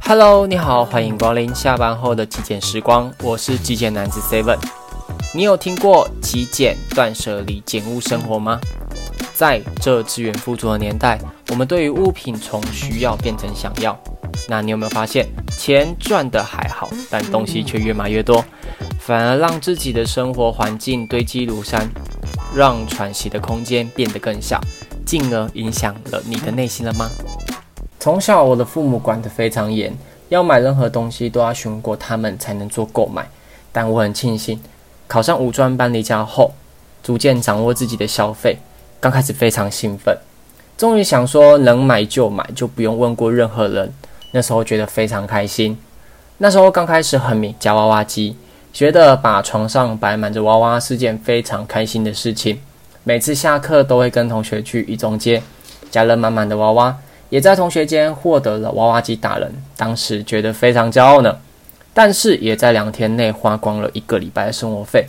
Hello，你好，欢迎光临下班后的极简时光，我是极简男子 Seven。你有听过极简、断舍离、简物生活吗？在这资源富足的年代，我们对于物品从需要变成想要。那你有没有发现，钱赚的还好，但东西却越买越多，反而让自己的生活环境堆积如山，让喘息的空间变得更小，进而影响了你的内心了吗？从小，我的父母管得非常严，要买任何东西都要询过他们才能做购买。但我很庆幸，考上五专班离家后，逐渐掌握自己的消费。刚开始非常兴奋，终于想说能买就买，就不用问过任何人。那时候觉得非常开心。那时候刚开始很迷夹娃娃机，觉得把床上摆满着娃娃是件非常开心的事情。每次下课都会跟同学去一中街，夹了满满的娃娃。也在同学间获得了娃娃机打人，当时觉得非常骄傲呢。但是也在两天内花光了一个礼拜的生活费，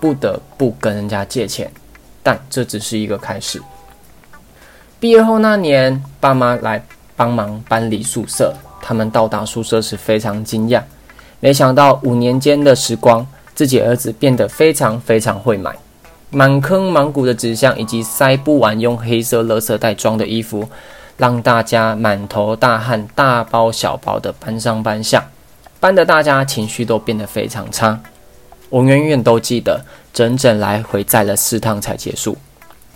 不得不跟人家借钱。但这只是一个开始。毕业后那年，爸妈来帮忙搬离宿舍，他们到达宿舍时非常惊讶，没想到五年间的时光，自己儿子变得非常非常会买，满坑满谷的纸箱以及塞不完用黑色垃圾袋装的衣服。让大家满头大汗，大包小包的搬上搬下，搬的大家情绪都变得非常差。我远远都记得，整整来回载了四趟才结束。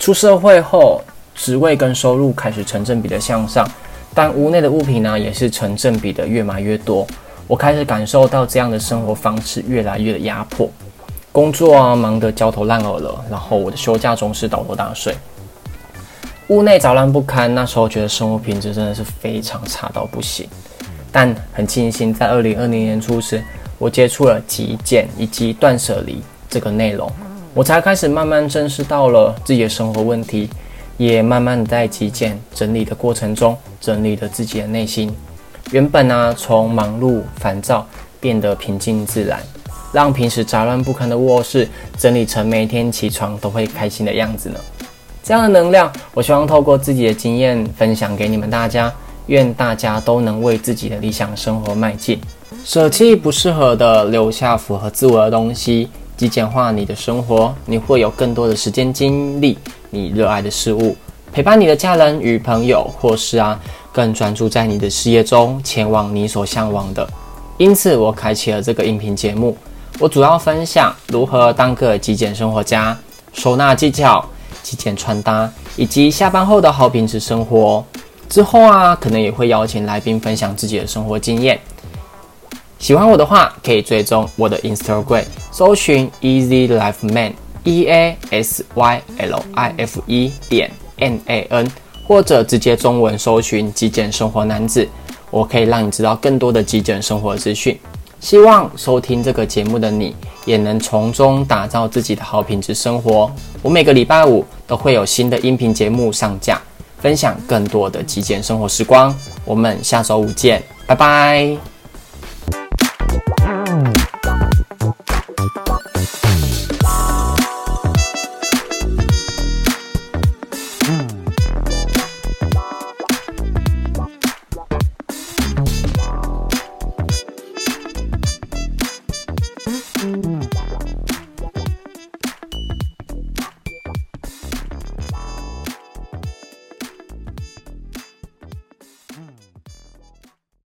出社会后，职位跟收入开始成正比的向上，但屋内的物品呢，也是成正比的越买越多。我开始感受到这样的生活方式越来越的压迫，工作啊忙得焦头烂额了，然后我的休假总是倒头大睡。屋内杂乱不堪，那时候觉得生活品质真的是非常差到不行。但很庆幸，在二零二零年初时，我接触了极简以及断舍离这个内容，我才开始慢慢正视到了自己的生活问题，也慢慢在极简整理的过程中，整理了自己的内心。原本呢，从忙碌烦躁变得平静自然，让平时杂乱不堪的卧室整理成每天起床都会开心的样子呢。这样的能量，我希望透过自己的经验分享给你们大家。愿大家都能为自己的理想生活迈进，舍弃不适合的，留下符合自我的东西，极简化你的生活，你会有更多的时间精力，你热爱的事物，陪伴你的家人与朋友，或是啊，更专注在你的事业中，前往你所向往的。因此，我开启了这个音频节目，我主要分享如何当个极简生活家，收纳技巧。极简穿搭，以及下班后的好品质生活。之后啊，可能也会邀请来宾分享自己的生活经验。喜欢我的话，可以追踪我的 Instagram，搜寻 Easy Life Man，E A S Y L I F E 点 N A N，或者直接中文搜寻极简生活男子，我可以让你知道更多的极简生活资讯。希望收听这个节目的你，也能从中打造自己的好品质生活。我每个礼拜五都会有新的音频节目上架，分享更多的极简生活时光。我们下周五见，拜拜。